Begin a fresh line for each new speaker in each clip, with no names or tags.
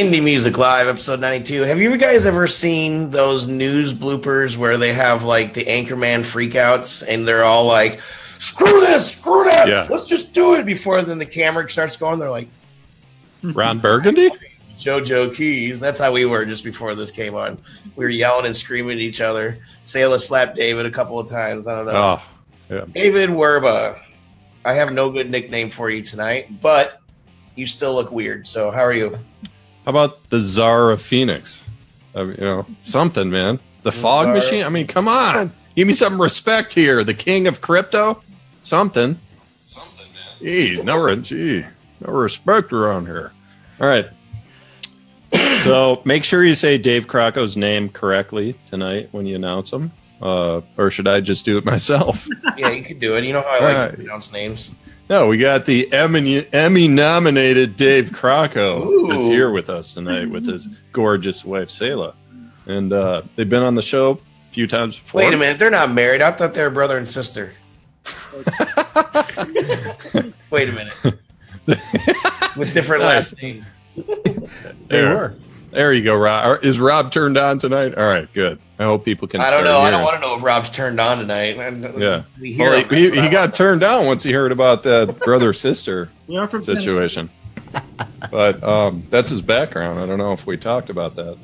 Indie Music Live, episode 92. Have you guys ever seen those news bloopers where they have like the Anchorman freakouts and they're all like, screw this, screw that,
Yeah.
let's just do it before then the camera starts going? They're like,
Ron Burgundy?
JoJo Keys. That's how we were just before this came on. We were yelling and screaming at each other. Sayla slapped David a couple of times. I don't know.
Oh, yeah.
David Werba. I have no good nickname for you tonight, but you still look weird. So how are you?
How about the Czar of Phoenix? I mean, you know, something, man. The fog
Czar.
machine? I mean, come on. Give me some respect here. The king of crypto? Something. Something, man. Geez, no, re- gee, no respect around here. All right. so make sure you say Dave Crocco's name correctly tonight when you announce him. Uh, or should I just do it myself?
Yeah, you could do it. You know how I like
Alright.
to pronounce names.
No, we got the Emmy, Emmy nominated Dave Crocco
Ooh.
is here with us tonight with his gorgeous wife Selah, and uh, they've been on the show a few times before.
Wait a minute, they're not married. I thought they were brother and sister. Wait a minute. With different last names.
They
There.
were.
There you go, Rob. Is Rob turned on tonight? All right, good. I hope people can.
I don't
start
know. I don't want to know if Rob's turned on tonight.
Yeah.
We hear
Well,
him.
he, he got
want.
turned down once he heard about that brother sister
We are from
situation. But um, that's his background. I don't know if we talked about that.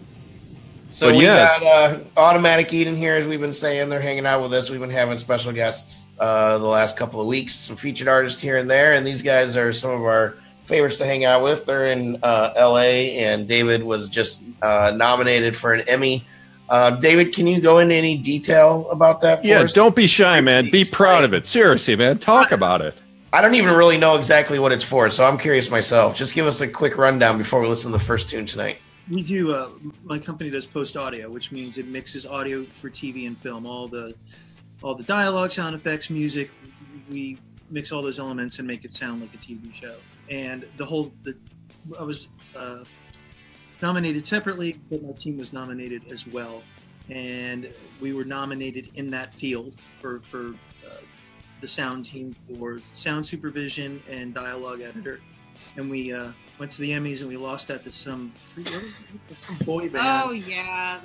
So
But
we
yeah.
got uh, Automatic Eden here, as we've been saying. They're hanging out with us. We've been having special guests uh, the last couple of weeks, some featured artists here and there, and these guys are some of our favorites to hang out with. They're in uh, L.A., and David was just uh, nominated for an Emmy. Uh, David, can you go into any detail about that? For
Yeah,
us?
don't be shy, man. Be proud of it. Seriously, man. Talk about it.
I don't even really know exactly what it's for, so I'm curious myself. Just give us a quick rundown before we listen to the first tune tonight.
We do. Uh, my company does post audio, which means it mixes audio for TV and film. All the, all the dialogue, sound effects, music. We mix all those elements and make it sound like a TV show. And the whole, the, I was uh, nominated separately, but my team was nominated as well. And we were nominated in that field for for uh, the sound team for sound supervision and dialogue editor. And we uh, went to the Emmys and we lost that to some some boy band.
Oh yeah,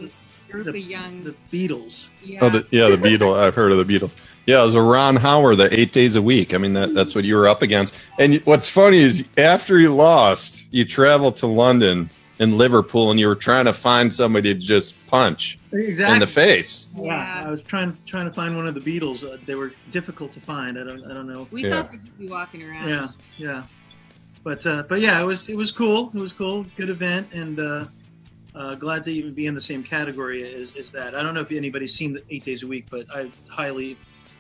group
the,
of young.
the Beatles.
yeah.
Oh, the, yeah, the Beatles. I've heard of the Beatles. Yeah, it was a Ron Howard, the eight days a week. I mean, that, that's what you were up against. And what's funny is after you lost, you traveled to London and Liverpool, and you were trying to find somebody to just punch
Exactly.
in the face.
Yeah, I was trying trying to find one of the Beatles. Uh, they were difficult to find. I don't I don't know.
we
Yeah.
thought that you'd be walking around.
Yeah, yeah. But uh, but yeah, it was it was cool. It was cool. Good event, and uh, uh, glad to even be in the same category as, as that. I don't know if anybody's seen the Eight Days a Week, but I highly,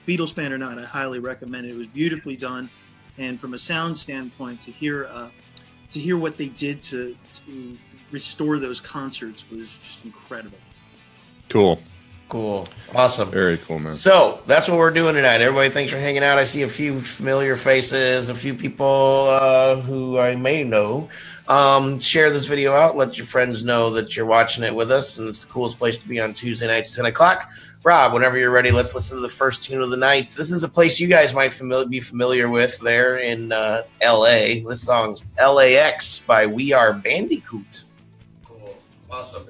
Beatles fan or not, I highly recommend it. It was beautifully done, and from a sound standpoint, to hear uh, to hear what they did to to restore those concerts was just incredible.
Cool.
Cool. Awesome.
Very cool, man.
So that's what we're doing tonight. Everybody, thanks for hanging out. I see a few familiar faces, a few people uh, who I may know. Um, share this video out. Let your friends know that you're watching it with us, and it's the coolest place to be on Tuesday nights, ten o'clock. Rob, whenever you're ready, let's listen to the first tune of the night. This is a place you guys might familiar, be familiar with there in uh, L.A. This song's "LAX" by We Are Bandicoot. Cool. Awesome.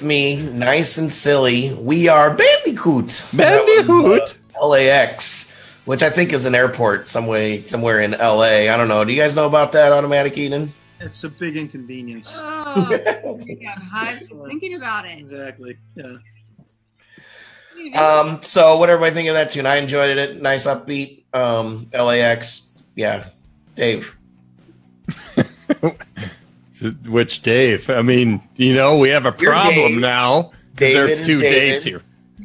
With me, nice and silly. We are Bandicoot.
Bandicoot.
That was, uh, LAX, which I think is an airport somewhere somewhere in LA. I don't know. Do you guys know about that, Automatic Eden?
It's a big inconvenience.
Oh, you got hives just thinking about it.
Exactly. Yeah.
Um, so what everybody think of that tune? I enjoyed it. Nice upbeat. Um, LAX. Yeah. Dave.
Which Dave? I mean, you know, we have a
You're
problem
Dave.
now.
David
There's two
David.
Daves here.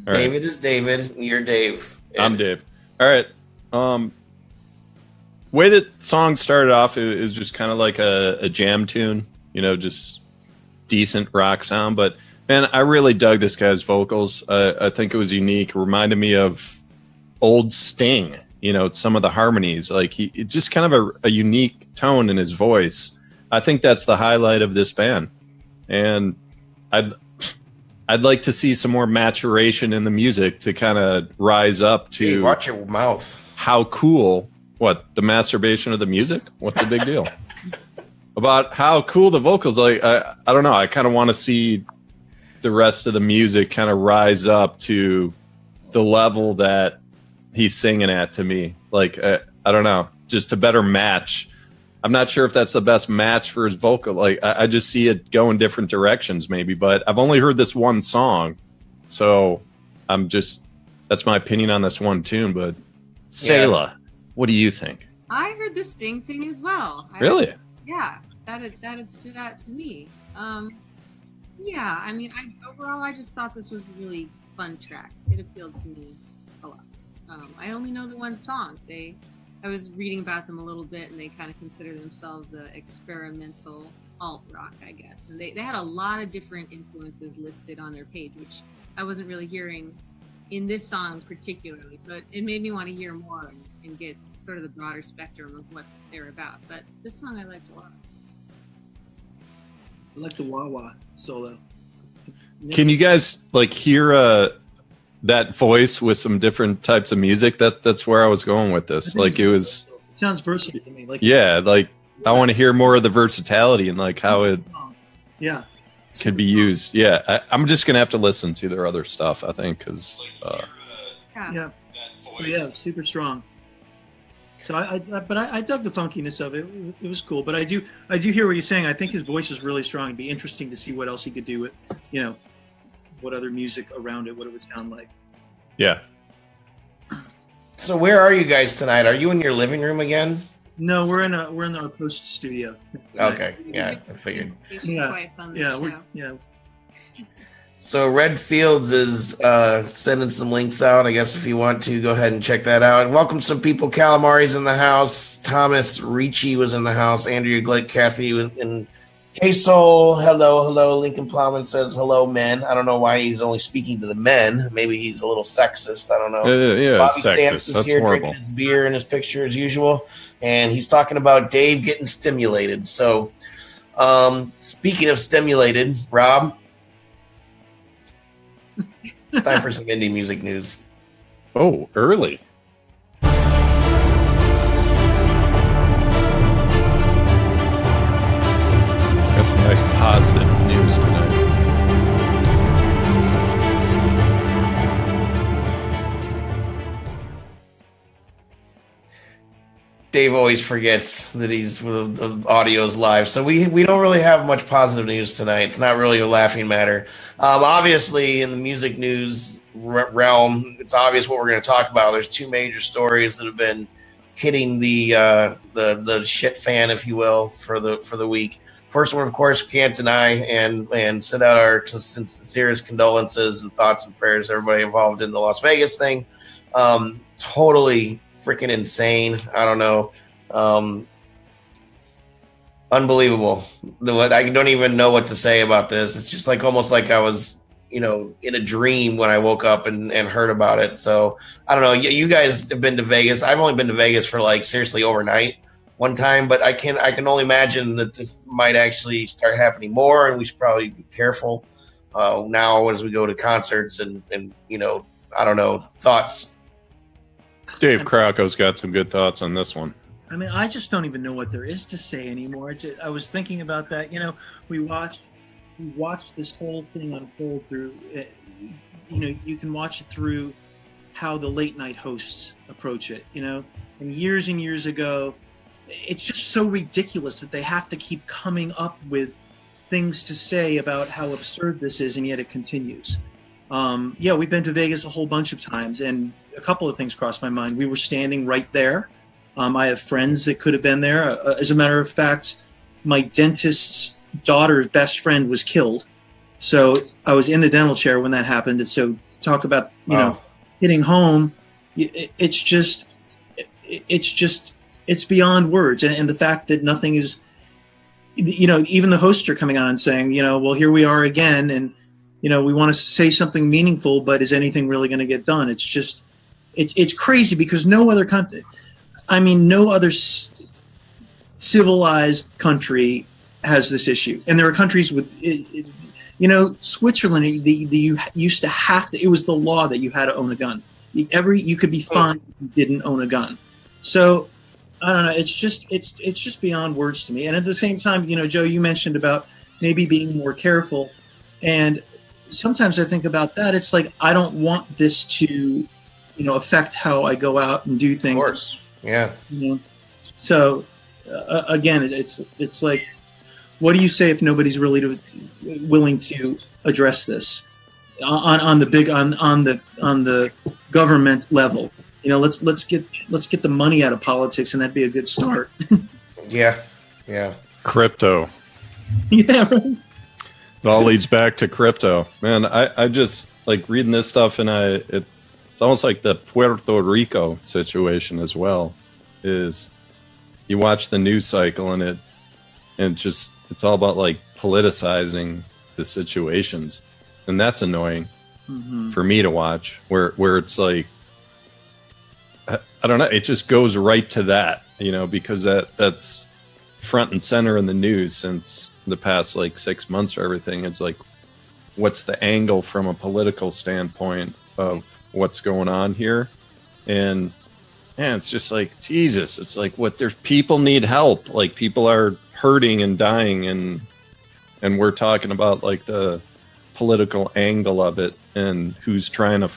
All right.
David is David. You're Dave.
I'm Dave. All right. Um, way that song started off is just kind of like a, a jam tune, you know, just decent rock sound. But man, I really dug this guy's vocals. Uh, I think it was unique. It reminded me of old Sting. You know, some of the harmonies, like he, it just kind of a, a unique tone in his voice. I think that's the highlight of this band, and I'd I'd like to see some more maturation in the music to kind of rise up to
Hey, watch your mouth.
how cool what the masturbation of the music? What's the big deal? About how cool the vocals like i, I don't know i kind of want to see the rest of the music kind of rise up to the level that he's singing at to me. Like uh, i don't know just to better match i'm not sure if that's the best match for his vocal like I, I just see it going different directions maybe but i've only heard this one song so i'm just that's my opinion on this one tune but Sayla, what do you think?
I heard the Sting thing as well. I-
Really?
Yeah, that had, that had stood out to me. Um, yeah, I mean, I overall I just thought this was a really fun track. It appealed to me a lot. Um, I only know the one song. They, I was reading about them a little bit, and they kind of consider themselves a experimental alt rock, I guess. And they, they had a lot of different influences listed on their page, which I wasn't really hearing in this song particularly. So it, it made me want to hear more and, and get sort of the broader spectrum of what they're about. But this song I liked a lot.
I like the wah wah solo.
Can you guys like hear uh that voice with some different types of music? That that's where I was going with this. Like it was
It sounds versatile to me. Like
yeah, like I want to hear more of the versatility and like how it
Yeah.
could be used. Yeah, I, I'm just gonna have to listen to their other stuff. I think because uh,
Yeah.
Yeah. Oh, yeah, super strong. So I, I but I, I dug the funkiness of it. It was cool. But I do I do hear what you're saying. I think his voice is really strong. It'd be interesting to see what else he could do with, you know, what other music around it, what it would sound like.
yeah,
So where are you guys tonight? Are you in your living room again?
No, we're in a we're in our post studio.
Okay, yeah, I figured.
Yeah. Twice on
Yeah,
show.
we're yeah.
So Red Fields is uh, sending some links out. I guess if you want to, go ahead and check that out. Welcome some people. Calamari's in the house. Thomas Ricci was in the house. Andrea Glick, Kathy, was in K-Soul. Hello, hello. Lincoln Plowman says hello, men. I don't know why he's only speaking to the men. Maybe he's a little sexist. I don't know.
Uh, yeah,
Bobby
sexist.
Stamps is
That's
here
horrible.
drinking his beer in his picture as usual, and he's talking about Dave getting stimulated. So, um, speaking of stimulated, Rob, time for some indie music news.
Oh, early. Some nice positive news tonight.
Dave always forgets that he's the, audio is live, so we we don't really have much positive news tonight. It's not really a laughing matter. Um, obviously, in the music news realm, it's obvious what we're going to talk about. There's two major stories that have been hitting the uh, the the shit fan, if you will, for the for the week. First one, of course, can't deny and and send out our sincerest condolences and thoughts and prayers to everybody involved in the Las Vegas thing. Um, totally freaking insane. I don't know. Um, unbelievable. I don't even know what to say about this. It's just like almost like I was, you know, in a dream when I woke up and, and heard about it. So I don't know. You guys have been to Vegas. I've only been to Vegas for like seriously overnight one time, but I can I can only imagine that this might actually start happening more, and we should probably be careful uh, now as we go to concerts and and you know I don't know thoughts.
Dave Crocco's got some good thoughts on this one.
I mean, I just don't even know what there is to say anymore. It's, I was thinking about that. You know, we watch you watch this whole thing unfold through, uh, you know, you can watch it through how the late night hosts approach it. You know, and years and years ago, it's just so ridiculous that they have to keep coming up with things to say about how absurd this is, and yet it continues. Um, yeah, we've been to Vegas a whole bunch of times, and a couple of things crossed my mind. We were standing right there. Um, I have friends that could have been there. Uh, as a matter of fact, my dentist's daughter's best friend was killed. So I was in the dental chair when that happened. And so talk about you know
Oh.
hitting home. it- It's just, it- it's just, it's beyond words. And, and the fact that nothing is, you know, even the hosts are coming on saying, you know, well, here we are again, and you know, we want to say something meaningful, but is anything really going to get done? It's just, it's it's crazy because no other country, I mean, no other s- civilized country has this issue, and there are countries with, it, it, you know, Switzerland. The, the you used to have to. It was the law that you had to own a gun. Every you could be oh. fined if you didn't own a gun. So I don't know. It's just it's it's just beyond words to me. And at the same time, you know, Joe, you mentioned about maybe being more careful, and sometimes I think about that. It's like I don't want this to, you know, affect how I go out and do
Of
things.
course. Yeah.
You know? So uh, again, it's it's like, what do you say if nobody's really to, willing to address this on on the big on on the on the government level? You know, let's let's get let's get the money out of politics, and that'd be a good start.
Yeah. Yeah.
Crypto.
yeah, right.
It all leads back to crypto, man. I, I just like reading this stuff, and I it, it's almost like the Puerto Rico situation as well. Is you watch the news cycle, and it and just it's all about like politicizing the situations, and that's annoying
Mhm.
for me to watch. Where where it's like I, don't know, it just goes right to that, you know, because that that's front and center in the news since the past like six months or everything. It's like, what's the angle from a political standpoint of what's going on here? And yeah, it's just like Jesus. It's like what there's people need help. Like people are hurting and dying, and and we're talking about like the political angle of it and who's trying to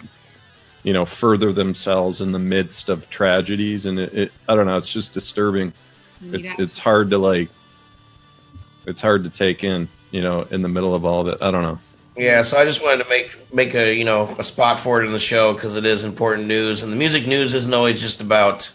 you know further themselves in the midst of tragedies and it, it i don't know it's just disturbing it,
Yeah.
it's hard to like it's hard to take in you know in the middle of all of it i don't know
Yeah, so I just wanted to make make a you know a spot for it in the show because it is important news, and the music news isn't always just about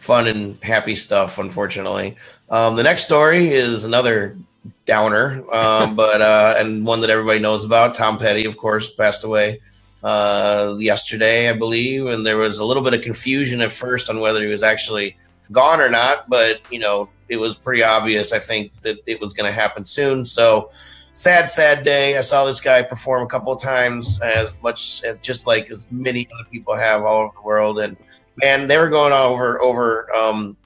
fun and happy stuff. Unfortunately, um, the next story is another downer, um, but uh, and one that everybody knows about. Tom Petty, of course, passed away uh, yesterday, I believe, and there was a little bit of confusion at first on whether he was actually gone or not, but you know it was pretty obvious. I think that it was going to happen soon, so sad, sad day. I saw this guy perform a couple of times, as much as just like as many other people have all over the world. And man, they were going over over um,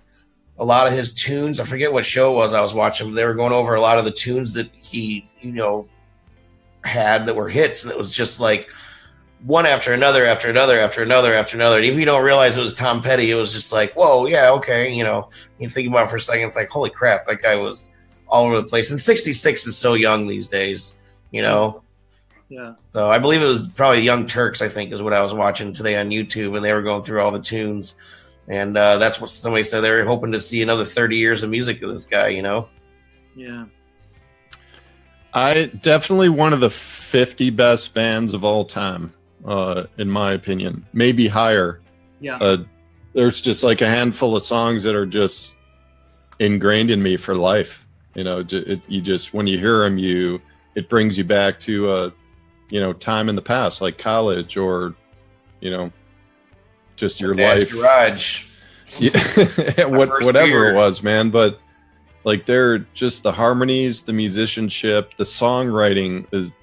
a lot of his tunes. I forget what show it was I was watching. They were going over a lot of the tunes that he, you know, had that were hits. And it was just like one after another, after another, after another, after another. And if you don't realize it was Tom Petty, it was just like, whoa, yeah, okay. You know, you think about it for a second, it's like, holy crap, that guy was all over the place. And 66 is so young these days, you know.
Yeah.
So I believe it was probably Young Turks, I think, is what I was watching today on YouTube, and they were going through all the tunes. And uh, that's what somebody said they were hoping to see another 30 years of music of this guy, you know?
Yeah.
i definitely one of the 50 best bands of all time uh in my opinion maybe higher
Yeah.
uh, there's just like a handful of songs that are just ingrained in me for life. You know, it, you just when you hear them, you it brings you back to uh, you know time in the past, like college or you know just your
Dad's
life,
Garage.
yeah, what, whatever
beer.
it was, man. But like they're just the harmonies, the musicianship, the songwriting is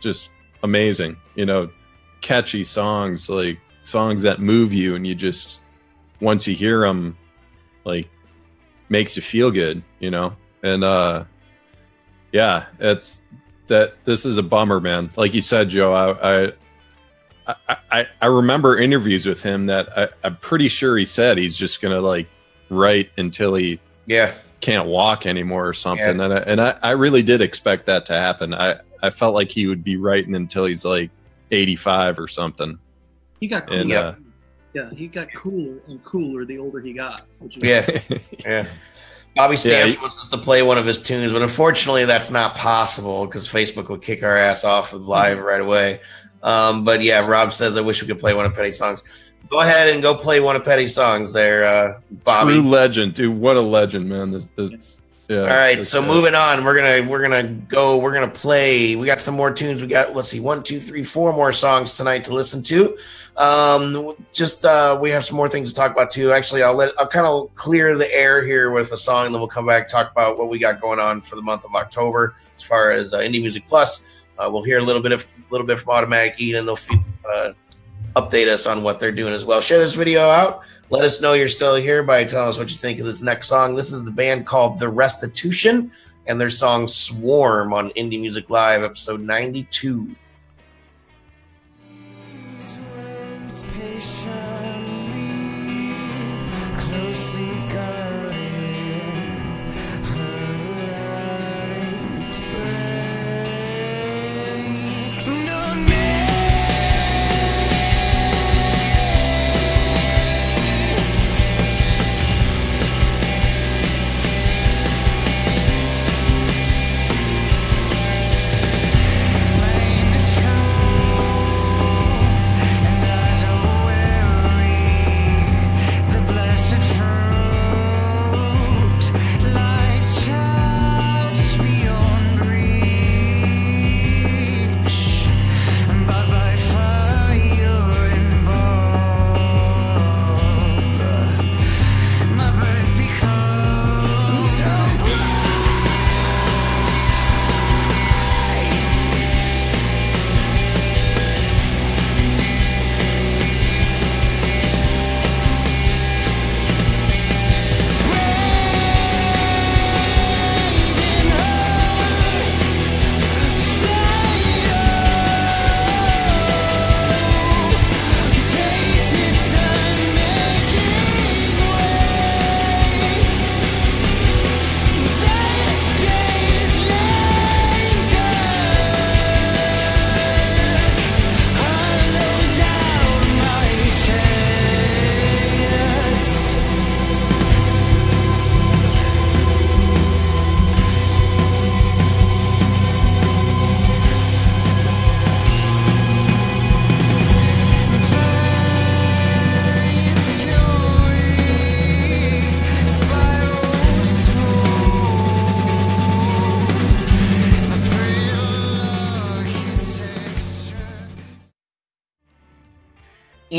just amazing. You know, catchy songs like songs that move you, and you just once you hear them, like makes you feel good. You know, and uh, yeah, it's that. This is a bummer, man. Like you said, Joe. I. I I, I, I remember interviews with him that I, I'm pretty sure he said he's just gonna like write until he
Yeah.
can't walk anymore or something.
Yeah.
And I, and I, I really did expect that to happen. I I felt like he would be writing until he's like 85 or something.
He got cooler.
And
Yeah.
uh,
yeah, he got cooler and cooler the older he got. Which
Yeah, yeah. Bobby Stamps
he-
wants us to play one of his tunes, but unfortunately, that's not possible because Facebook would kick our ass off of live right away. Um, but yeah, Rob says, "I wish we could play one of Petty's songs." Go ahead and go play one of Petty's songs, there, uh, Bobby.
True legend, dude. What a legend, man. This, this, yeah,
All right, so moving on, we're gonna we're gonna go. We're gonna play. We got some more tunes. We got let's see, one, two, three, four more songs tonight to listen to. Um, just uh, we have some more things to talk about too. Actually, I'll let I'll kind of clear the air here with a song, and then we'll come back talk about what we got going on for the month of October as far as uh, Indie Music Plus. Uh, we'll hear a little bit of a little bit from Automatic Eden, and they'll feed, uh, update us on what they're doing as well. Share this video out. Let us know you're still here by telling us what you think of this next song. This is the band called The Restitution and their song Swarm on Indie Music Live, episode 92.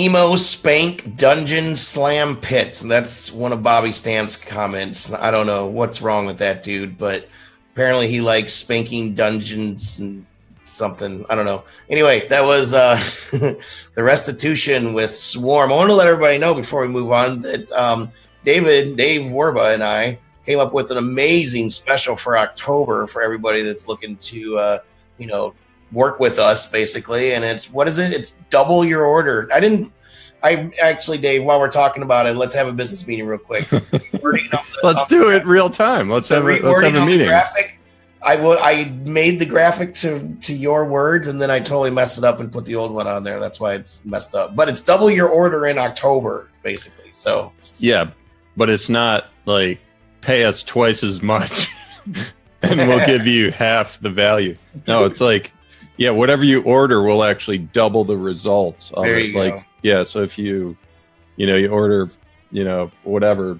Emo Spank Dungeon Slam Pits. And that's one of Bobby Stamp's comments. I don't know what's wrong with that dude, but apparently he likes spanking dungeons and something. I don't know. Anyway, that was uh, the restitution with Swarm. I want to let everybody know before we move on that um, David, Dave Warba, and I came up with an amazing special for October for everybody that's looking to, uh, you know, work with us basically. And it's what is it? It's double your order. I didn't. I actually, Dave, while we're talking about it, let's have a business meeting real quick. The-
Let's do it real time. Let's
the
have a, let's have a meeting.
graphic. I would. I made the graphic to to your words, and then I totally messed it up and put the old one on there. That's why it's messed up. But it's double your order in October, basically. So
Yeah, but it's not like pay us twice as much and we'll give you half the value. No, it's like yeah, whatever you order will actually double the results of
There
it. like
go.
yeah, so if you you know, you order, you know, whatever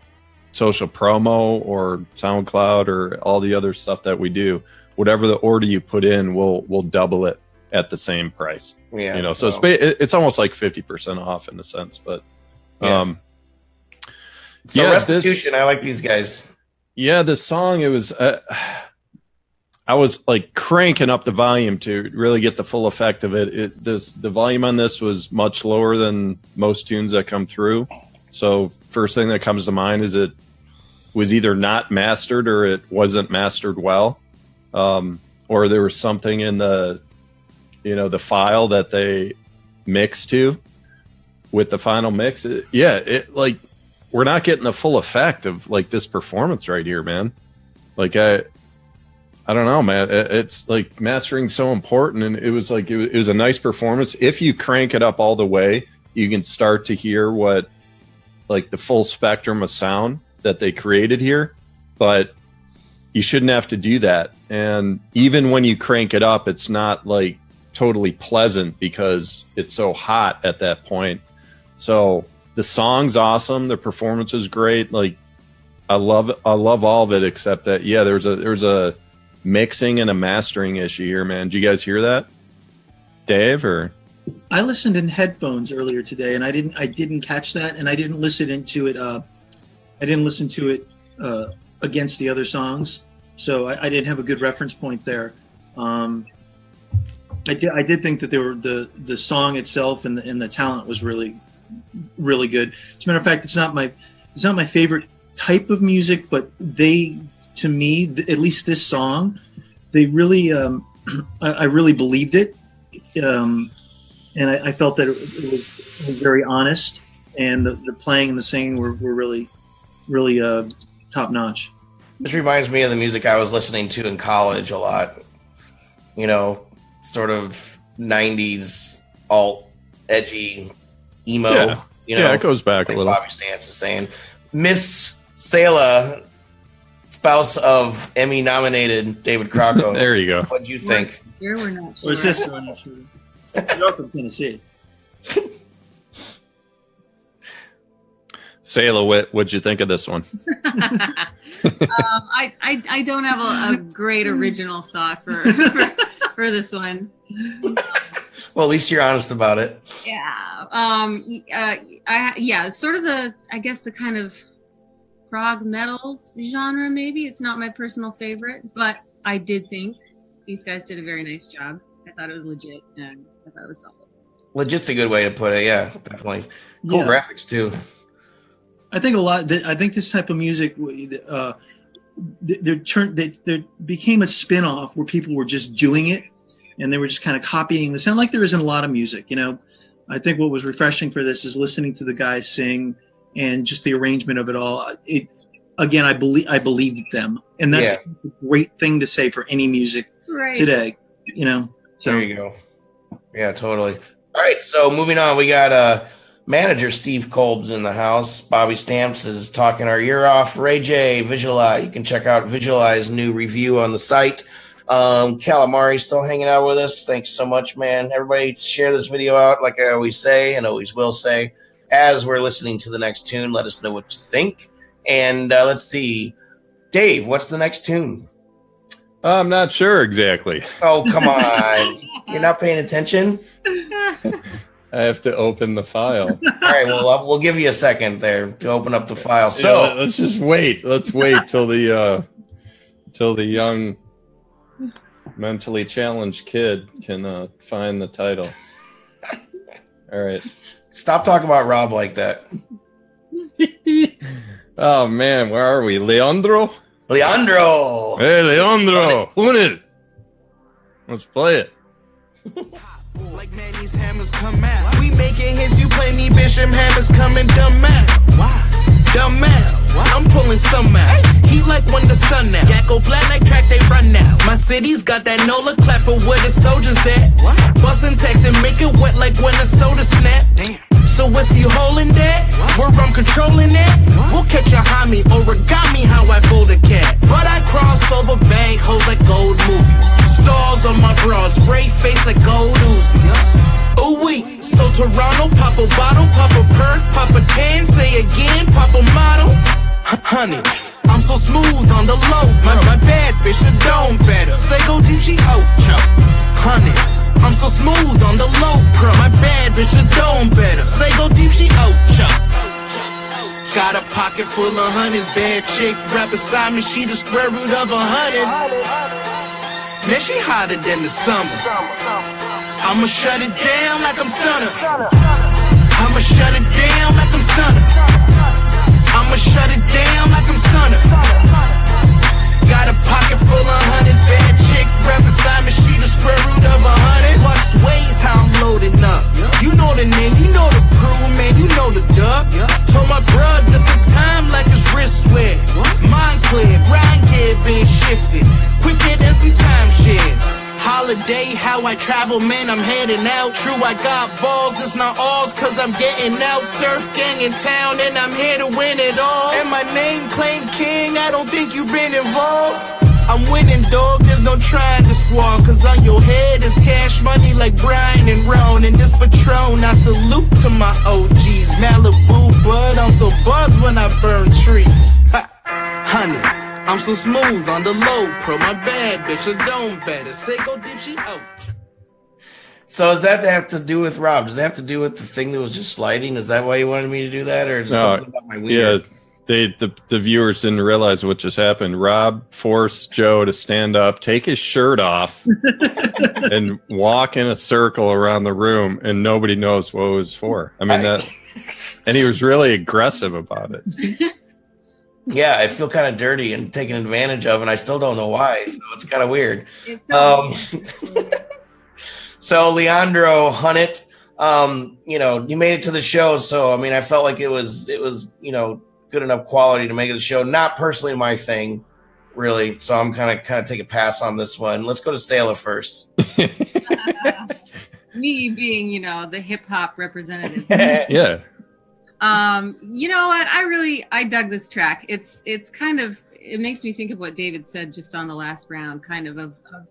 social promo or SoundCloud or all the other stuff that we do, whatever the order you put in, we'll we'll double it at the same price.
yeah,
you know, so, it's it's almost like 50% off in a sense, but
Yeah.
um
so
yeah,
restitution.
this-
I like these guys.
Yeah, the song it was. Uh, I was like cranking up the volume to really get the full effect of it. It this the volume on this was much lower than most tunes that come through. So first thing that comes to mind is it was either not mastered or it wasn't mastered well, um, or there was something in the you know the file that they mixed to with the final mix. It- yeah, it like we're not getting the full effect of like this performance right here, man. Like I I don't know, man. It's like mastering's so important, and it was like it was a nice performance. If you crank it up all the way, you can start to hear what like the full spectrum of sound that they created here. But you shouldn't have to do that. And even when you crank it up, it's not like totally pleasant because it's so hot at that point. So the song's awesome, the performance is great. Like I love I love all of it except that yeah, there's a there's a mixing and a mastering issue here, man. Do you guys hear that? Dave or
I listened in headphones earlier today, and I didn't. I didn't catch that, and I didn't listen into it. Uh, I didn't listen to it uh, against the other songs, so I, I didn't have a good reference point there. Um, I did. I did think that there were the the song itself and the, and the talent was really, really good. As a matter of fact, it's not my it's not my favorite type of music, but they to me, th- at least this song, they really um, I, I really believed it. Um, and I, I felt that it, it, was, it was very honest, and the, the playing and the singing were, were really, really uh, top notch.
This reminds me of the music I was listening to in college a lot. You know, sort of '90s alt, edgy, emo.
Yeah.
You know,
yeah, it goes back
like
a little.
Bobby Stamps is saying. Miss Sela, spouse of Emmy-nominated David Crocco.
there you go.
What do you think?
Here we're not sure.
Or sister on this one. You're from Tennessee.
Sayla, what what'd you think of this one?
um, I, I I don't have a, a great original thought for, for for this one.
Well, at least you're honest about it.
Yeah. Um. Uh. I yeah. Sort of the I guess the kind of prog metal genre. Maybe it's not my personal favorite, but I did think these guys did a very nice job. I thought it was legit, and I thought it was solid.
Legit's a good way to put it. Yeah, definitely. Cool
Yeah.
graphics too.
I think a lot. I think this type of music, uh, there turned, there, there became a spin-off where people were just doing it, and they were just kind of copying the sound. Like there isn't a lot of music, you know. I think what was refreshing for this is listening to the guys sing and just the arrangement of it all. It's again, I believe I believed them, and that's a great thing to say for any music
Right.
today. You know, so
There you go. Yeah, totally. All right, so moving on, we got uh manager Steve Kolb's in the house. Bobby Stamps is talking our ear off. Ray J, Visualize. You can check out Visualize new review on the site. Um, Calamari still hanging out with us. Thanks so much, man. Everybody share this video out, like I always say and always will say. As we're listening to the next tune, let us know what you think. And uh, let's see. Dave, what's the next tune?
I'm not sure exactly.
Oh, come on. You're not paying attention?
I have to open the file.
All right, well, uh, we'll give you a second there to open up the file.
So
So,
let's just wait. Let's wait till the uh till the young mentally challenged kid can uh find the title. All right.
Stop talking about Rob like that.
oh man, where are we? Leandro?
Leandro!
Hey Leandro Hunnit. Let's play it.
Like man, these hammers come out. We making hits, you play me, Bishop hammers coming dumb out. Why? Dumb out. I'm pulling some out. Heat like when the sun out. Gacko black like track, they run now. My city's got that Nola clapper where the soldiers at. Bustin' text and make it wet like when the soda snap. Damn. So if you holding that, where I'm controlling that, we'll catch a homie origami how I fold a cat. But I cross over bank holes like gold movies. Stars on my bra, spray face like gold oozes. Ooh wee, so Toronto, pop a bottle, pop a perk, pop a tan, say again, pop a model. Honey, I'm so smooth on the low, my, my bad bitch, a dome better. Say go deep, she ocho. Honey, I'm so smooth on the low pro, my bad bitch, a dome better. Say go deep, she ocho. Got a pocket full of hundreds, bad chick right beside me, she the square root of a hundred. Man, she hotter than the summer. I'ma shut it down like I'm stunner. I'ma shut it down like I'm stunner. Man. I'm heading out. True, I got balls, it's not alls, cause I'm getting out. Surf gang in town, and I'm here to win it all. And my name claim king, I don't think you've been involved. I'm winning, dog. There's no trying to squall. Cause on your head is cash money like Brian and Ron. And this Patron, I salute to my OGs. Malibu bud, I'm so buzzed when I burn trees. Ha. Honey, I'm so smooth on the low pro. My bad bitch, I don't better. Say go deep, she out.
So does that have to do with Rob? Does that have to do with the thing that was just sliding? Is that why you wanted me to do that, or is it
No,
something about my
Yeah,
weird?
they the the viewers didn't realize what just happened. Rob forced Joe to stand up, take his shirt off, and walk in a circle around the room, and nobody knows what it was for. I mean
I-
that, and he was really aggressive about it.
Yeah, I feel kind of dirty and taken advantage of, and I still don't know why. So it's kind of weird.
It felt
Um, so Leandro Hunnit, um, you know, you made it to the show, so I mean, I felt like it was it was you know good enough quality to make it a show. Not personally my thing, really. So I'm kind of kind of take a pass on this one. Let's go to Sela first.
me being, you know, the hip hop representative.
Yeah,
Um, you know what? I really I dug this track. It's it's kind of it makes me think of what David said just on the last round, kind of of, of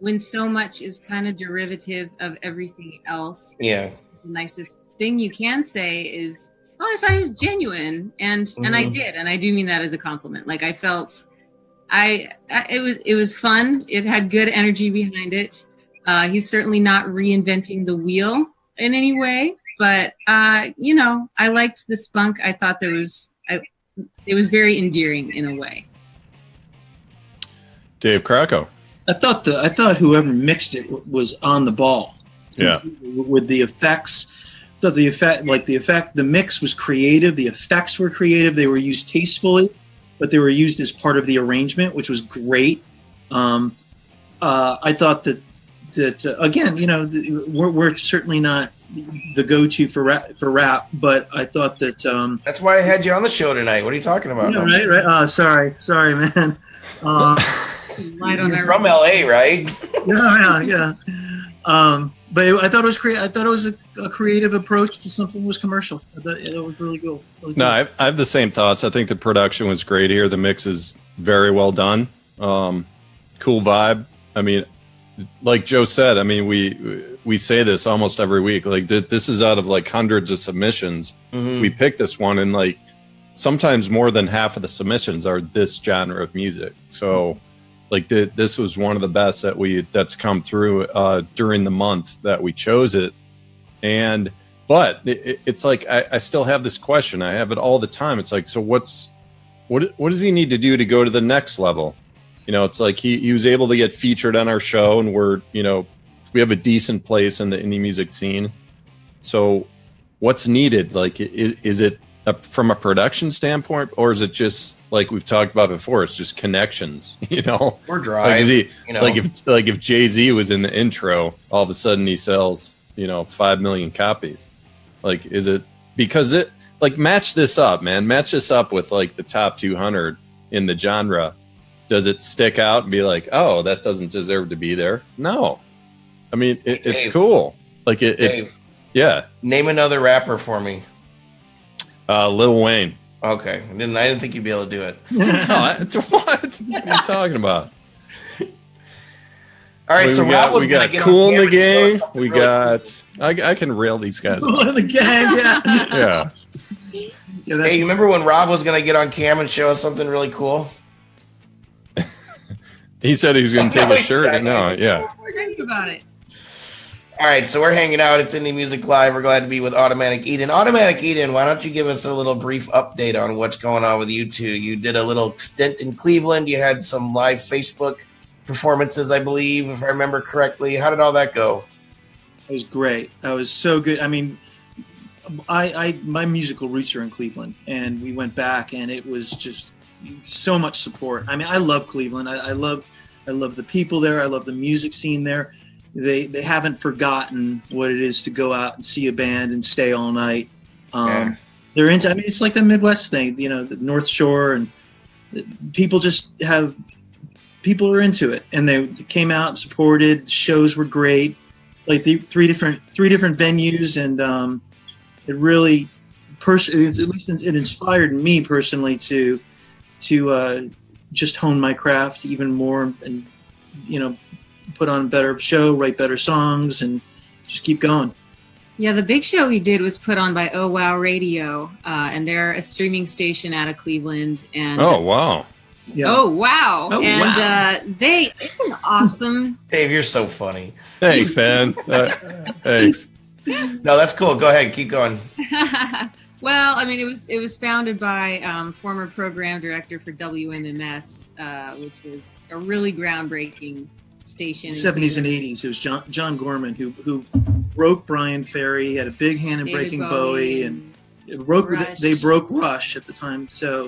when so much is kind of derivative of everything else.
yeah,
The nicest thing you can say is, "Oh, I thought he was genuine," and and I
Mhm.
did, and I do mean that as a compliment. Like I felt, I, I it was it was fun. It had good energy behind it. Uh, he's certainly not reinventing the wheel in any way, but uh, you know, I liked the spunk. I thought there was, I, it was very endearing in a way.
Dave Crocco.
I thought the I thought whoever mixed it w- was on the ball.
Yeah.
With the effects, the, the effect like the effect the mix was creative. The effects were creative. They were used tastefully, but they were used as part of the arrangement, which was great. Um, uh, I thought that that uh, again, you know, the, we're, we're certainly not the go-to for rap, for rap, but I thought that um,
that's why I had you on the show tonight. What are you talking about?
yeah, right, right. Uh, sorry, sorry, man. Uh,
Light on
You're from LA, right?
yeah, yeah, yeah. Um, but it, I thought it was crea- I thought it was a, a creative approach to something that was commercial. I thought it was really cool. Really
No,
cool.
I, I have the same thoughts. I think the production was great here. The mix is very well done. Um, cool vibe. I mean, like Joe said, I mean, we we say this almost every week. Like th- this is out of like hundreds of submissions.
Mhm.
We picked this one, and like sometimes more than half of the submissions are this genre of music. So, like th- this was one of the best that we that's come through uh, during the month that we chose it. And but it- it's like I, I still have this question. I have it all the time. It's like, so what's what what does he need to do to go to the next level? You know, it's like he, he was able to get featured on our show, and we're you know we have a decent place in the indie music scene. So, what's needed? Like, is, is it a, from a production standpoint, or is it just like we've talked about before? It's just connections. You know,
We're
like
dry.
is he
you know,
like if like if Jay Z was in the intro, all of a sudden he sells you know five million copies. Like, is it because it like match this up, man? Match this up with like the top two hundred in the genre. Does it stick out and be like, oh, that doesn't deserve to be there? No, I mean it, it's
Dave.
cool. Like it, it yeah.
name another rapper for me.
Uh, Lil Wayne.
Okay, I didn't, I didn't think you'd be able to do it.
No, I- what? What are you talking about?
All right,
we
so
got,
Rob was
we got cool in the
camera and show us
gang.
something
We
really
got. I, I can rail these guys.
One of the gang, yeah.
Yeah.
yeah
Hey, you remember when Rob was going to get on cam and show us something really cool?
He said he was going to take his
he
shirt.
said-
No, yeah.
Think about it.
All right, so we're hanging out. It's Indie Music Live. We're glad to be with Automatic Eden. Automatic Eden, why don't you give us a little brief update on what's going on with you two? You did a little stint in Cleveland. You had some live Facebook performances, I believe, if I remember correctly. How did all that go?
It was great. That was so good. I mean, I, I my musical roots are in Cleveland, and we went back, and it was just so much support. I mean, I love Cleveland. I, I love I love the people there. I love the music scene there. They they haven't forgotten what it is to go out and see a band and stay all night. Um,
Yeah.
They're into. I mean, it's like the Midwest thing, you know, the North Shore, and people just have people are into it, and they came out and supported. The shows were great, like the three different three different venues, and um, it really, pers- at least it inspired me personally to to uh, just hone my craft even more, and you know, put on a better show, write better songs, and just keep going.
Yeah, the big show we did was put on by Oh Wow Radio, uh, and they're a streaming station out of Cleveland. And
Oh wow.
Yeah.
oh wow,
Oh,
and
wow.
Uh, they it's an awesome.
Dave, you're so funny.
Thanks, man. Uh, thanks.
No, that's cool. Go ahead, keep going.
well, I mean, it was it was founded by um, former program director for WMMS, uh, which was a really groundbreaking station.
70s and 80s. It was John, John Gorman who who broke Bryan Ferry, He had a big hand in
David
breaking Bowie, and it broke
Rush.
they broke Rush at the time. So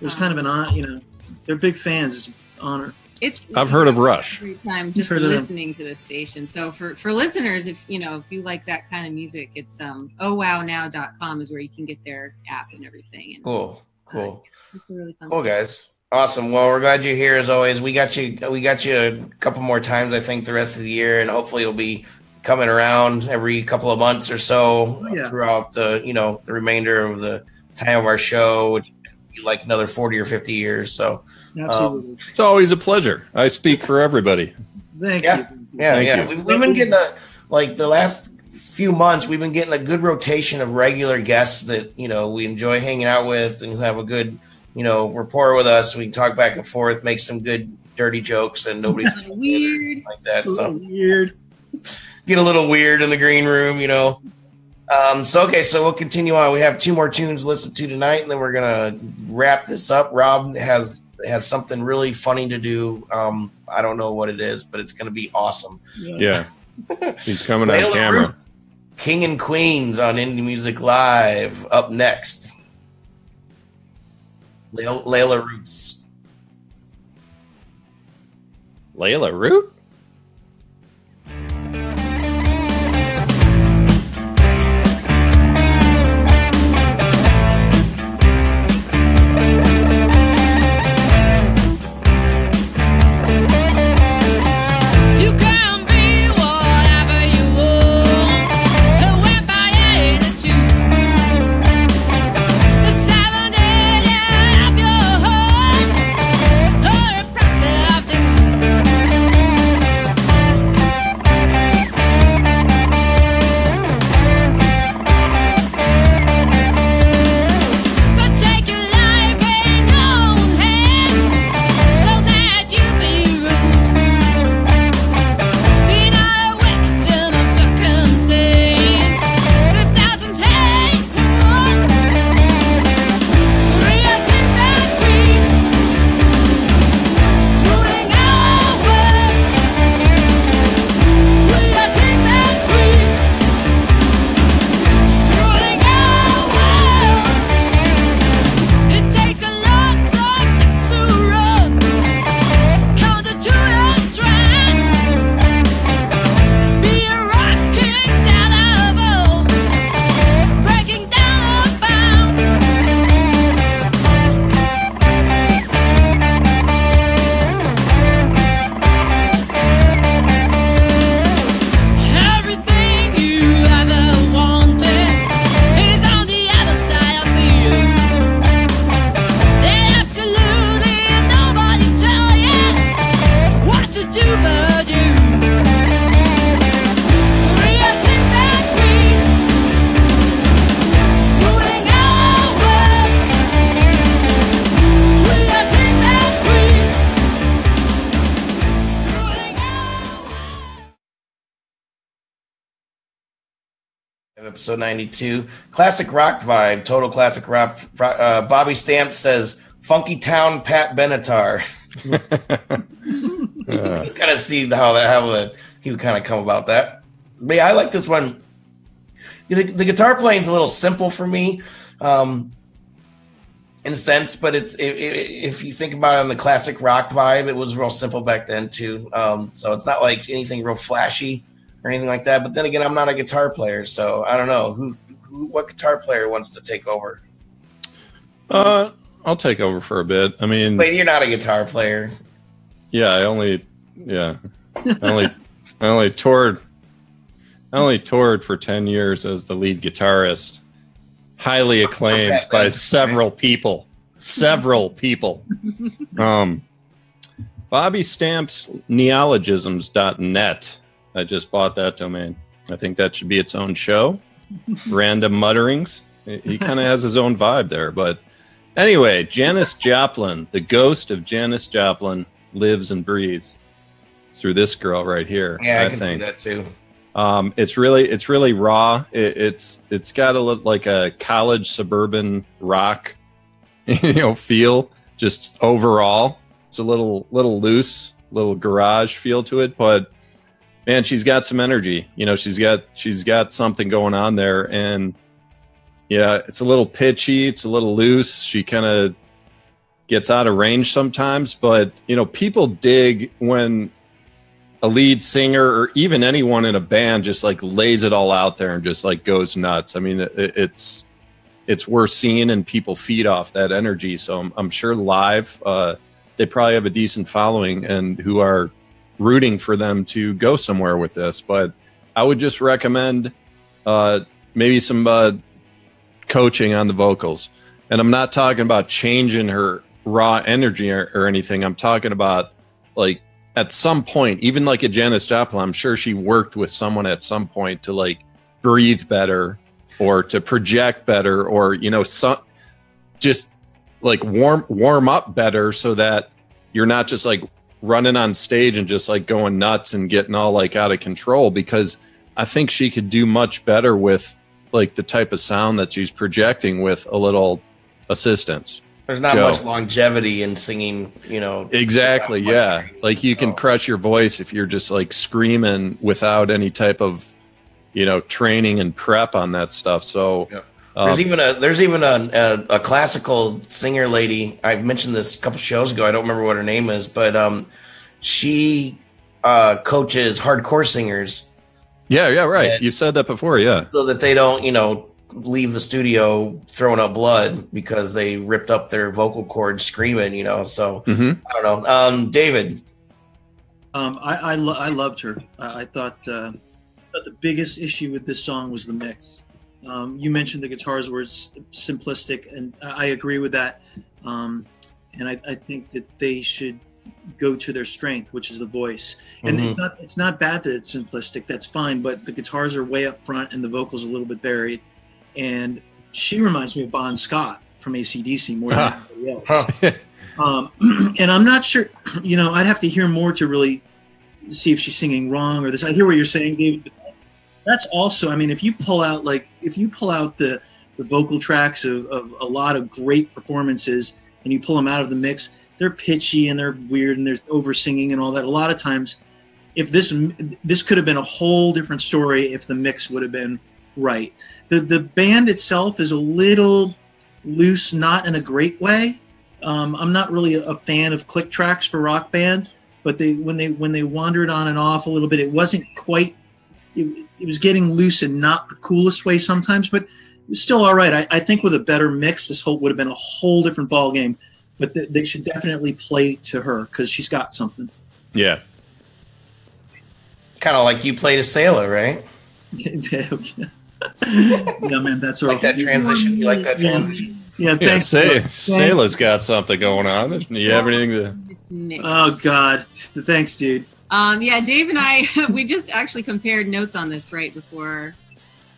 it was kind of an hon- you know they're big fans. It's an honor.
It's
I've heard of Rush.
every time just
heard of
listening to the station. So for for listeners, if you know if you like that kind of music, it's um ohwownow.com is where you can get their app and everything. And
Cool, cool,
it's a really fun
cool,
stuff.
guys. Awesome. Well, we're glad you're here as always. We got you. We got you a couple more times, I think, the rest of the year, and hopefully you'll be coming around every couple of months or so
Oh, yeah.
throughout the you know the remainder of the time of our show. Which be like another forty or fifty years. So um,
Absolutely.
It's always a pleasure. I speak for everybody.
Thank
yeah.
you.
Yeah,
Thank
yeah.
you.
We've, we've been getting a like the last few months. We've been getting a good rotation of regular guests that you know we enjoy hanging out with and have a good you know rapport with us. We can talk back and forth, make some good dirty jokes, and nobody's
Weird.
like that. So
weird.
get a little weird in the green room, you know. Um, so okay, so we'll continue on. We have two more tunes to listen to tonight, and then we're gonna wrap this up. Rob has has something really funny to do. Um, I don't know what it is, but it's gonna be awesome.
Yeah. He's coming on camera.
Root, King and Queens on Indie Music Live up next. Layla, Roots.
Layla Root?
Episode 92. Classic rock vibe. Total classic rock. Uh, Bobby Stamps says, Funky Town Pat Benatar.
Uh,
kind of see how that how that he would kind of come about that. But yeah, I like this one. The, the guitar playing's a little simple for me, um, in a sense. But it's i i if you think about it on the classic rock vibe, it was real simple back then too. Um, so it's not like anything real flashy or anything like that. But then again, I'm not a guitar player, so I don't know who, who what guitar player wants to take over.
uh, I'll take over for a bit. I mean,
But you're not a guitar player.
Yeah, I only yeah. I only I only toured I only toured for ten years as the lead guitarist. Highly acclaimed
Okay,
by several people. Several people. Um Bobby Stamps neologisms.net. I just bought that domain. I think that should be its own show. Random mutterings. He- He kind of has his own vibe there, but anyway, Janis Joplin, the ghost of Janis Joplin, lives and breathes through this girl right here.
Yeah, I,
I,
can
think
see that too.
um, it's really it's really raw. It, it's it's got a look like a college suburban rock, you know, feel. Just overall, it's a little little loose, little garage feel to it. But man, she's got some energy. You know, she's got she's got something going on there, and yeah, it's a little pitchy. It's a little loose. She kind of gets out of range sometimes, but you know, people dig when a lead singer or even anyone in a band just like lays it all out there and just like goes nuts. I mean, it, it's it's worth seeing and people feed off that energy. So I'm, I'm sure live, uh, they probably have a decent following and who are rooting for them to go somewhere with this. But I would just recommend uh, maybe some uh, coaching on the vocals. And I'm not talking about changing her raw energy or, or anything. I'm talking about like at some point, even like a Janis Joplin, I'm sure she worked with someone at some point to like breathe better or to project better or you know some just like warm warm up better so that you're not just like running on stage and just like going nuts and getting all like out of control because I think she could do much better with like the type of sound that she's projecting with a little assistance.
There's not
Joe.
much longevity in singing, you know.
Exactly, yeah.
training,
Like you can crush your voice if you're just like screaming without any type of, you know, training and prep on that stuff. So,
Yep.
Um,
There's even a there's even a, a a classical singer lady. I've mentioned this a couple shows ago. I don't remember what her name is, but um, she uh, coaches hardcore singers
yeah, yeah, right.
Yeah.
You said that before, yeah.
so that they don't, you know, leave the studio throwing up blood because they ripped up their vocal cords screaming. You know, so
hmm
I don't know. Um, David,
Um, I I, lo- I loved her. I, I thought uh, thought the biggest issue with this song was the mix. Um, you mentioned the guitars were s- simplistic, and I agree with that. Um, and I, I think that they should go to their strength, which is the voice. And
Mhm.
it's not it's not bad that it's simplistic. That's fine. But the guitars are way up front, and the vocals a little bit buried. And she reminds me of Bon Scott from ACDC more than
Huh.
anybody else. Um, and I'm not sure, you know, I'd have to hear more to really see if she's singing wrong or this. I hear what you're saying, David. That's also, I mean, if you pull out like if you pull out the the vocal tracks of, of a lot of great performances and you pull them out of the mix, they're pitchy and they're weird and they're over singing and all that. A lot of times, if this this could have been a whole different story if the mix would have been right. The the band itself is a little loose, not in a great way. Um, I'm not really a fan of click tracks for rock bands, but they when they when they wandered on and off a little bit, it wasn't quite. It, it was getting loose and not the coolest way sometimes, but it was still all right. I, I think with a better mix, this whole would have been a whole different ball game. But th- they should definitely play to her because she's got something.
Yeah.
kind of like you played a sailor, right?
yeah, man, that's all.
Like that transition. You like that
Yeah.
transition?
Yeah,
Yeah,
thanks.
say,
Thanks.
Sayla's got something going on. You have anything to.
Oh God, thanks, dude.
Um, yeah, Dave and I, we just actually compared notes on this right before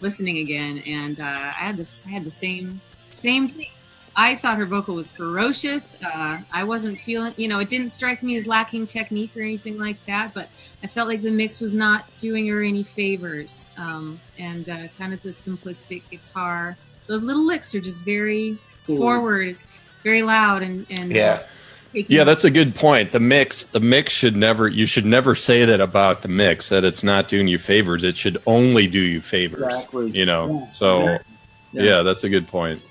listening again, and uh, I had this, I had the same, same. thing. I thought her vocal was ferocious. Uh, I wasn't feeling, you know, it didn't strike me as lacking technique or anything like that, but I felt like the mix was not doing her any favors. Um, and uh, kind of the simplistic guitar, those little licks are just very forward, very loud, and and uh,
Yeah.
Taking-
Yeah, that's a good point. The mix, the mix should never. You should never say that about the mix that it's not doing you favors. It should only do you favors.
Exactly.
You know.
Yeah.
So,
Yeah.
yeah. that's a good point.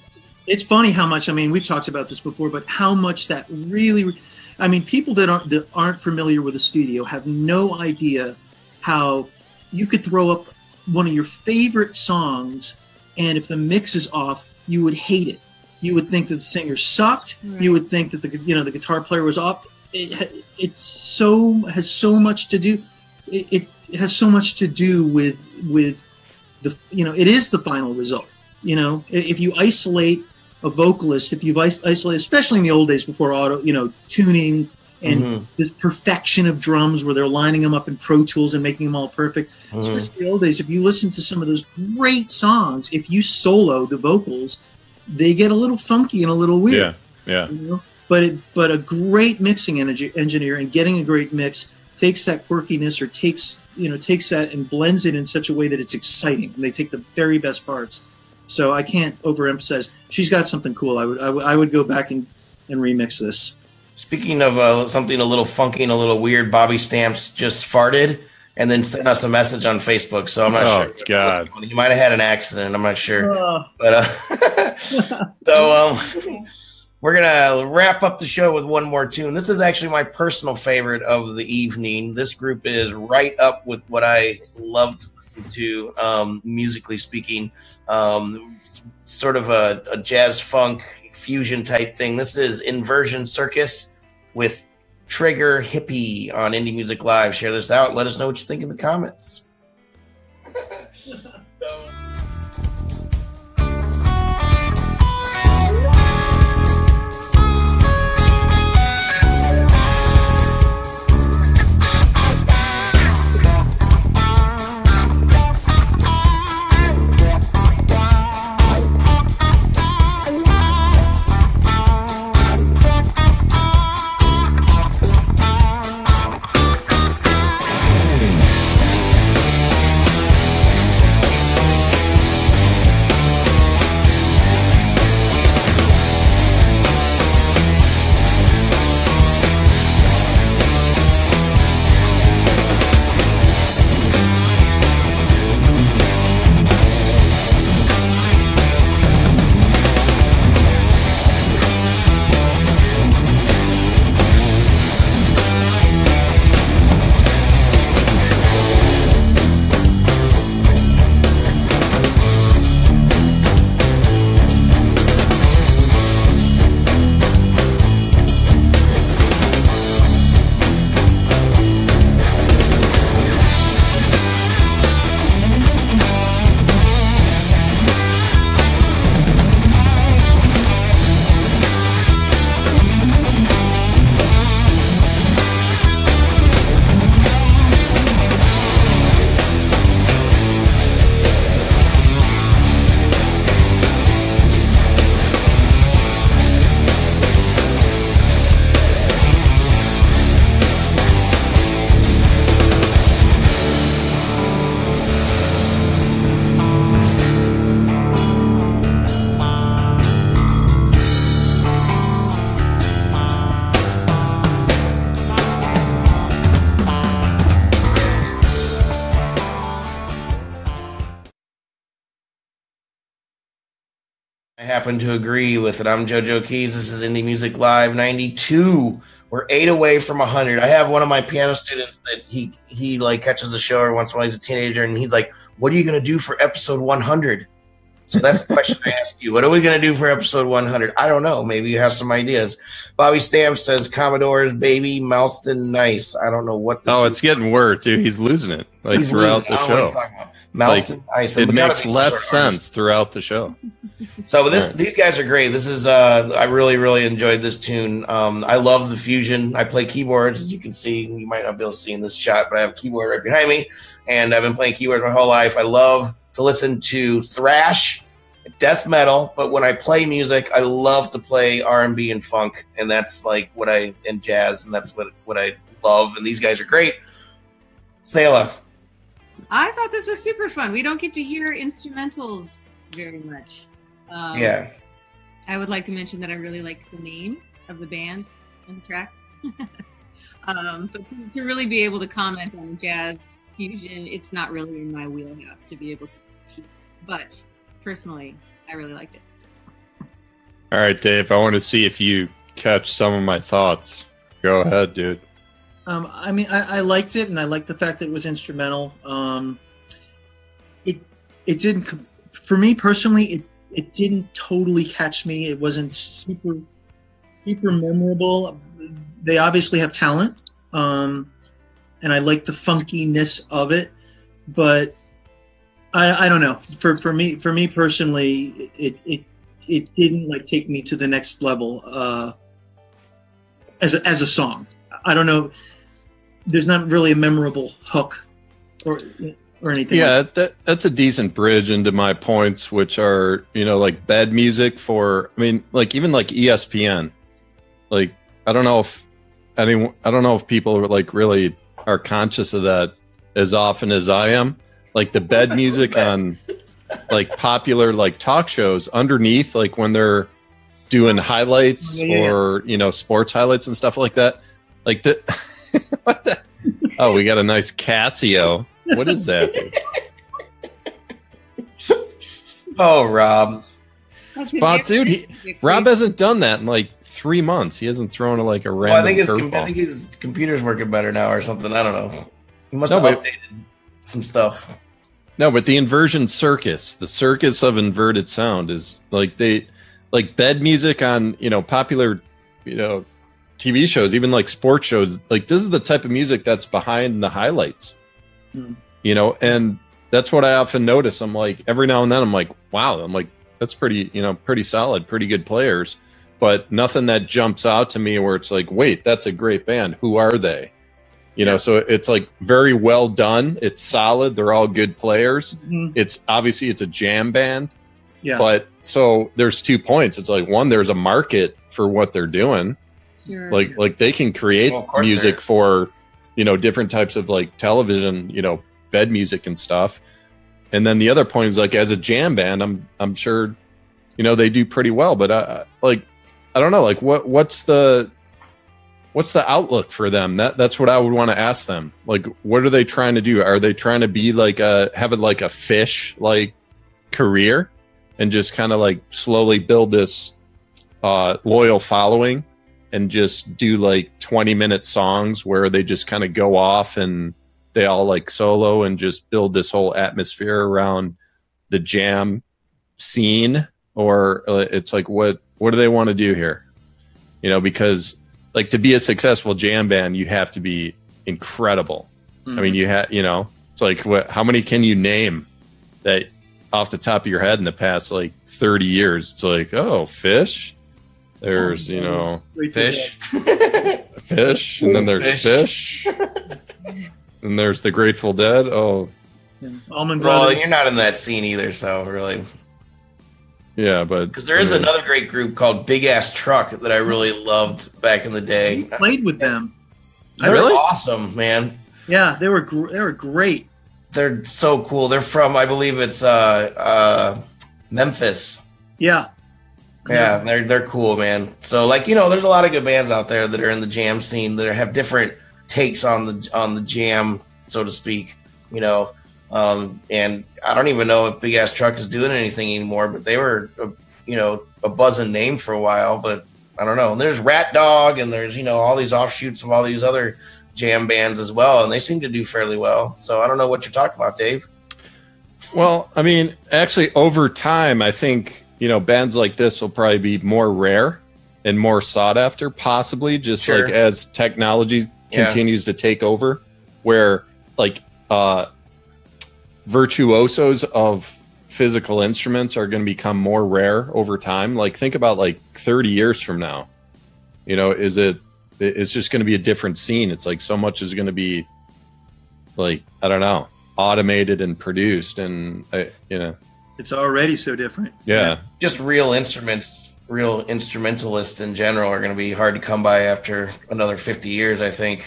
it's funny how much I mean we've talked about this before, but how much that really I mean people that aren't that aren't familiar with the studio have no idea how you could throw up one of your favorite songs and if the mix is off, you would hate it. You would think that the singer sucked.
Right.
You would think that the you know the guitar player was off. It, it's so has so much to do. It, it, it has so much to do with with the you know it is the final result. You know, if you isolate a vocalist, if you've is- isolated, especially in the old days before auto, you know, tuning and
Mhm,
this perfection of drums where they're lining them up in Pro Tools and making them all perfect.
mhm.
Especially the old days, if you listen to some of those great songs, if you solo the vocals, they get a little funky and a little weird.
Yeah, yeah.
You know? But it, but a great mixing energy, engineer and getting a great mix takes that quirkiness or takes you know takes that and blends it in such a way that it's exciting. And they take the very best parts. So I can't overemphasize. She's got something cool. I would I would, would go back and, and remix this.
Speaking of uh, something a little funky and a little weird, Bobby Stamps just farted and then sent us a message on Facebook. So I'm not
Oh,
sure.
God.
He might have had an accident. I'm not sure.
Uh,
But uh, so um, we're gonna wrap up the show with one more tune. This is actually my personal favorite of the evening. This group is right up with what I love to to, um, musically speaking. Um, sort of a, a jazz funk fusion type thing. This is Inversion Circus with Trigger Hippie on Indie Music Live. Share this out. Let us know what you think in the comments. happen to agree with it. I'm JoJo Keys. This is Indie Music Live 92. We're eight away from 100. I have one of my piano students that he he like catches the show every once in a while. He's a teenager, and he's like, "What are you going to do for episode 100?" So that's the question I ask you. What are we going to do for episode 100? I don't know. Maybe you have some ideas. Bobby Stamps says Commodore's baby Malston nice. I don't know what. This
Oh, it's getting worse, dude. He's losing it like
he's
throughout
losing.
The
don't know what
show.
talking about. Nice.
It makes less sense throughout the show.
So this
Right.
these guys are great. This is uh I really really enjoyed this tune. Um I love the fusion. I play keyboards as you can see. You might not be able to see in this shot, but I have a keyboard right behind me and I've been playing keyboards my whole life. I love to listen to thrash, death metal, but when I play music, I love to play R&B and funk and that's like what I and jazz and that's what what I love and these guys are great. Sayla,
I thought this was super fun. We don't get to hear instrumentals very much. Um,
yeah.
I would like to mention that I really liked the name of the band and the track. um, but to, to really be able to comment on jazz fusion, it's not really in my wheelhouse to be able to. Teach. But personally, I really liked it.
All right, Dave. I want to see if you catch some of my thoughts. Go ahead, dude.
Um, I mean, I, I liked it, and I liked the fact that it was instrumental. Um, it it didn't for me personally. It it didn't totally catch me. It wasn't super super memorable. they obviously have talent, um, and I like the funkiness of it, but I, I don't know. For for me for me personally, it it it didn't like take me to the next level uh, as a, as a song. I don't know. There's not really a memorable hook or or anything.
yeah,
like
that, that's a decent bridge into my points, which are you know like bad music for. I mean, like even like ESPN. Like I don't know if anyone. I don't know if people like really are conscious of that as often as I am. Like the bed music on like popular like talk shows underneath, like when they're doing highlights
Yeah, yeah, yeah.
or you know sports highlights and stuff like that. Like the. what the? Oh, we got a nice Casio. What is that?
Oh, Rob.
That's his
But, dude, he- Rob hasn't done that in like three months. He hasn't thrown a, like a
Well, I
random
think his com- I think his computer's working better now or something. I don't know. He must
No,
have
but-
updated some stuff.
No, but the inversion circus, the circus of inverted sound, is like they like bed music on you know popular you know TV shows, even like sports shows. Like this is the type of music that's behind the highlights.
Hmm.
You know, and that's what I often notice. I'm like every now and then I'm like, wow, I'm like that's pretty you know pretty solid, pretty good players, but nothing that jumps out to me where it's like, wait, that's a great band. Who are they? You know, so it's like very well done. It's solid. They're all good players
Mhm.
it's obviously it's a jam band
yeah,
but so there's two points it's like one there's a market for what they're doing
Sure.
like like they can create
Well,
music for you know different types of like television you know bed music and stuff and then the other point is like as a jam band i'm i'm sure you know they do pretty well but uh like i don't know like what what's the what's the outlook for them? That that's what i would want to ask them. Like what are they trying to do? Are they trying to be like a have it like a Phish like career? And just kind of like slowly build this uh loyal following and just do like 20 minute songs where they just kind of go off and they all like solo and just build this whole atmosphere around the jam scene? Or uh, it's like what what do they want to do here? You know because like to be a successful jam band you have to be incredible. I mean mm-hmm. you have you know it's like what how many can you name that off the top of your head in the past like 30 years it's like oh Phish? There's you know
Phish.
fish
and then there's fish, and there's the grateful dead. Oh.
Dead. Almond
well, you're not in that scene either, so really.
Yeah but
Because there is
I mean,
another great group called Big Ass Truck that I really loved back in the
We
day.
played with them.
They're
Really?
awesome, man.
Yeah, they were gr- they were great.
They're so cool. They're from, I believe it's uh, uh, Memphis.
Yeah,
Yeah, they're they're cool, man. So like you know, there's a lot of good bands out there that are in the jam scene that have different takes on the on the jam, so to speak. You know, um, and I don't even know if Big Ass Truck is doing anything anymore, but they were, a, you know, a buzzing name for a while. But I don't know. And there's Rat Dog, and there's you know all these offshoots of all these other jam bands as well, and they seem to do fairly well. So I don't know what you're talking about, Dave.
well i mean actually over time i think you know bands like this will probably be more rare and more sought after possibly just
Sure.
like as technology
Yeah.
continues to take over where like uh virtuosos of physical instruments are going to become more rare over time. Like think about like 30 years from now. You know is it it's just going to be a different scene. It's like so much is going to be like i don't know automated and produced and uh, you know.
It's already so different.
yeah.
Just real instruments, real instrumentalists in general are going to be hard to come by after another 50 years, I think.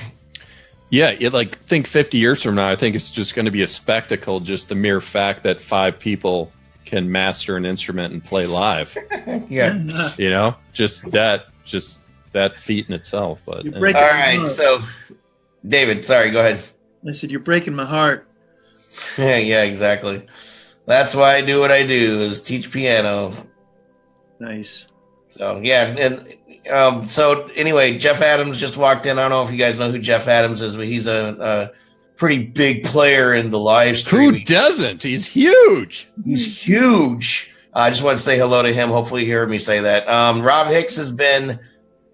Yeah it, like think 50 years from now i think it's just going to be a spectacle just the mere fact that five people can master an instrument and play live
Yeah.
you know just that just that feat in itself but
You
uh,
All right. So, David, sorry, go ahead.
I said you're breaking my heart.
Yeah, yeah, exactly. That's why I do what I do is teach piano.
Nice.
So, yeah. And um, so, anyway, Jeff Adams just walked in. I don't know if you guys know who Jeff Adams is, but he's a, a pretty big player in the live stream.
who doesn't he's huge
He's huge. I just want to say hello to him. Hopefully, you heard me say that. Um, Rob Hicks has been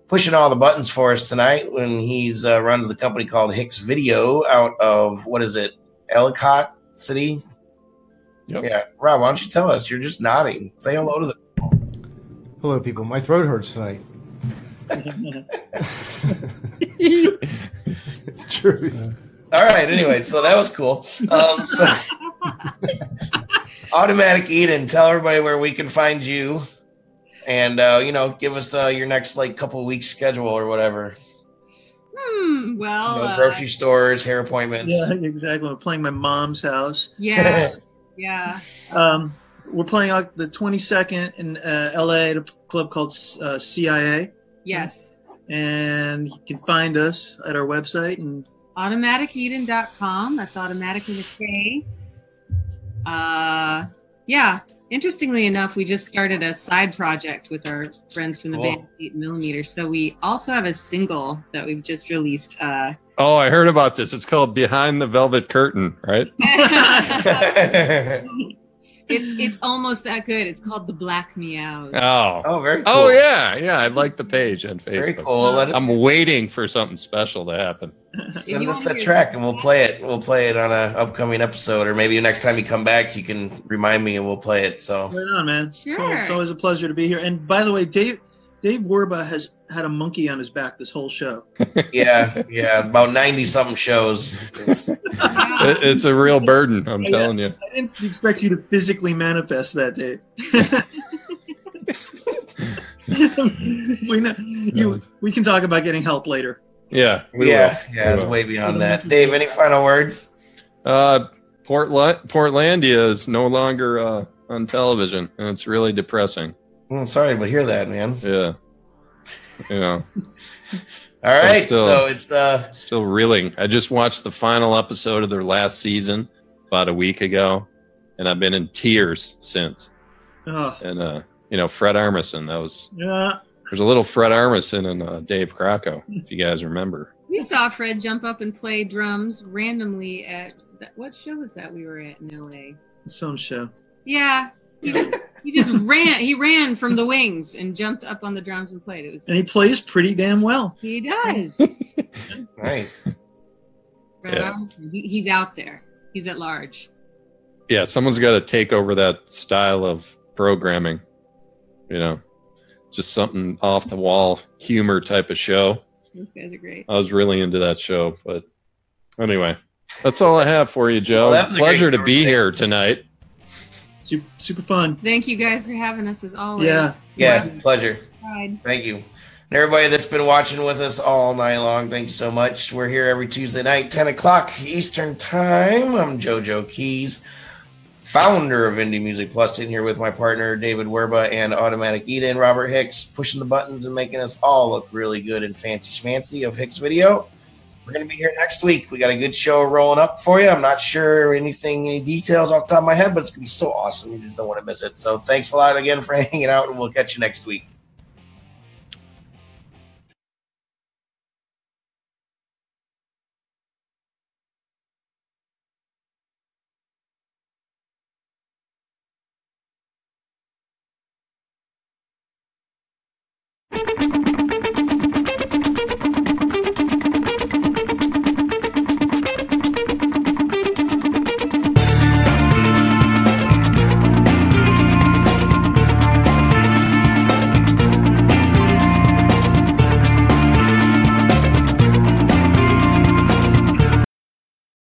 pushing all the buttons for us tonight when he's uh, runs the company called Hicks Video out of what is it, Ellicott City?
Yep.
Yeah, Rob, why don't you tell us? You're just nodding. Say hello to the.
Hello, people. My throat hurts tonight. it's truth.
All right. Anyway, so that was cool. Um, so, Automatic Eden, tell everybody where we can find you, and uh, you know, give us uh, your next like couple weeks schedule or whatever.
Hmm. Well.
You know,
uh,
grocery stores, hair appointments.
yeah, exactly. We're playing my mom's house.
yeah. Yeah.
Um, we're playing out the 22nd in uh, LA at a club called uh, CIA,
Yes.
and you can find us at our website. And
automaticeden.com. That's automatic with a K. Uh, yeah. Interestingly enough, we just started a side project with our friends from the
Cool.
band Eight Millimeter. So we also have a single that we've just released. Uh,
Oh, I heard about this. It's called Behind the Velvet Curtain, right?
it's it's almost that good. It's called the Black Meows.
Oh.
oh, very oh, cool.
Oh yeah, yeah. I like the page on Facebook.
Very cool. Let us,
I'm waiting for something special to happen.
If
send us
wanna
that track and we'll play it. We'll play it on an upcoming episode, or maybe next time you come back, you can remind me and we'll play it. So
right on, man. It's al-
Sure.
It's always a pleasure to be here. And by the way, Dave Dave Werba has had a monkey on his back this whole show.
yeah, yeah, about ninety something shows.
It- it's a real burden. I'm
Yeah.
telling you.
I didn't expect you to physically manifest that, Dave. we know, you. We can talk about getting help later.
Yeah. we
yeah,
will.
yeah,
We
it's
will.
way beyond that. Dave, any final words?
Uh, Portla- Portlandia is no longer uh, on television, and it's really depressing.
Mm, sorry to hear that, man.
Yeah. Yeah. know,
All
So
right,
still-
so it's uh,
still reeling. I just watched the final episode of their last season about a week ago, and I've been in tears since.
Oh,
And uh, you know, Fred Armisen. That was
yeah.
there's a little Fred Armisen and uh, Dave Crocco, if you guys remember.
We saw Fred jump up and play drums randomly at that, what show was that we were at in LA?
Some show.
Yeah, he just, he just ran. He ran from the wings and jumped up on the drums and played. It was
And he plays pretty damn well.
he does.
nice.
Fred
Yeah.
Armisen, he, he's out there. He's at large.
Yeah, someone's got to take over that style of programming. You know, just something off the wall humor type of show.
Those guys are great.
I was really into that show, but anyway, that's all I have for you, Joe.
Well, a
Pleasure to be here tonight.
Super, super fun.
Thank you guys for having us as always.
Yeah.
Yeah, pleasure.
Tried.
Thank you. And everybody that's been watching with us all night long, thank you so much. We're here every Tuesday night, 10 o'clock Eastern Time. I'm JoJo Keys, founder of Indie Music Plus, in here with my partner, David Werba, and Automatic Eden, Robert Hicks, pushing the buttons and making us all look really good and fancy schmancy of Hicks Video. We're going to be here next week. We got a good show rolling up for you. I'm not sure anything, any details off the top of my head, but it's going to be so awesome. You just don't want to miss it. So thanks a lot again for hanging out, and we'll catch you next week.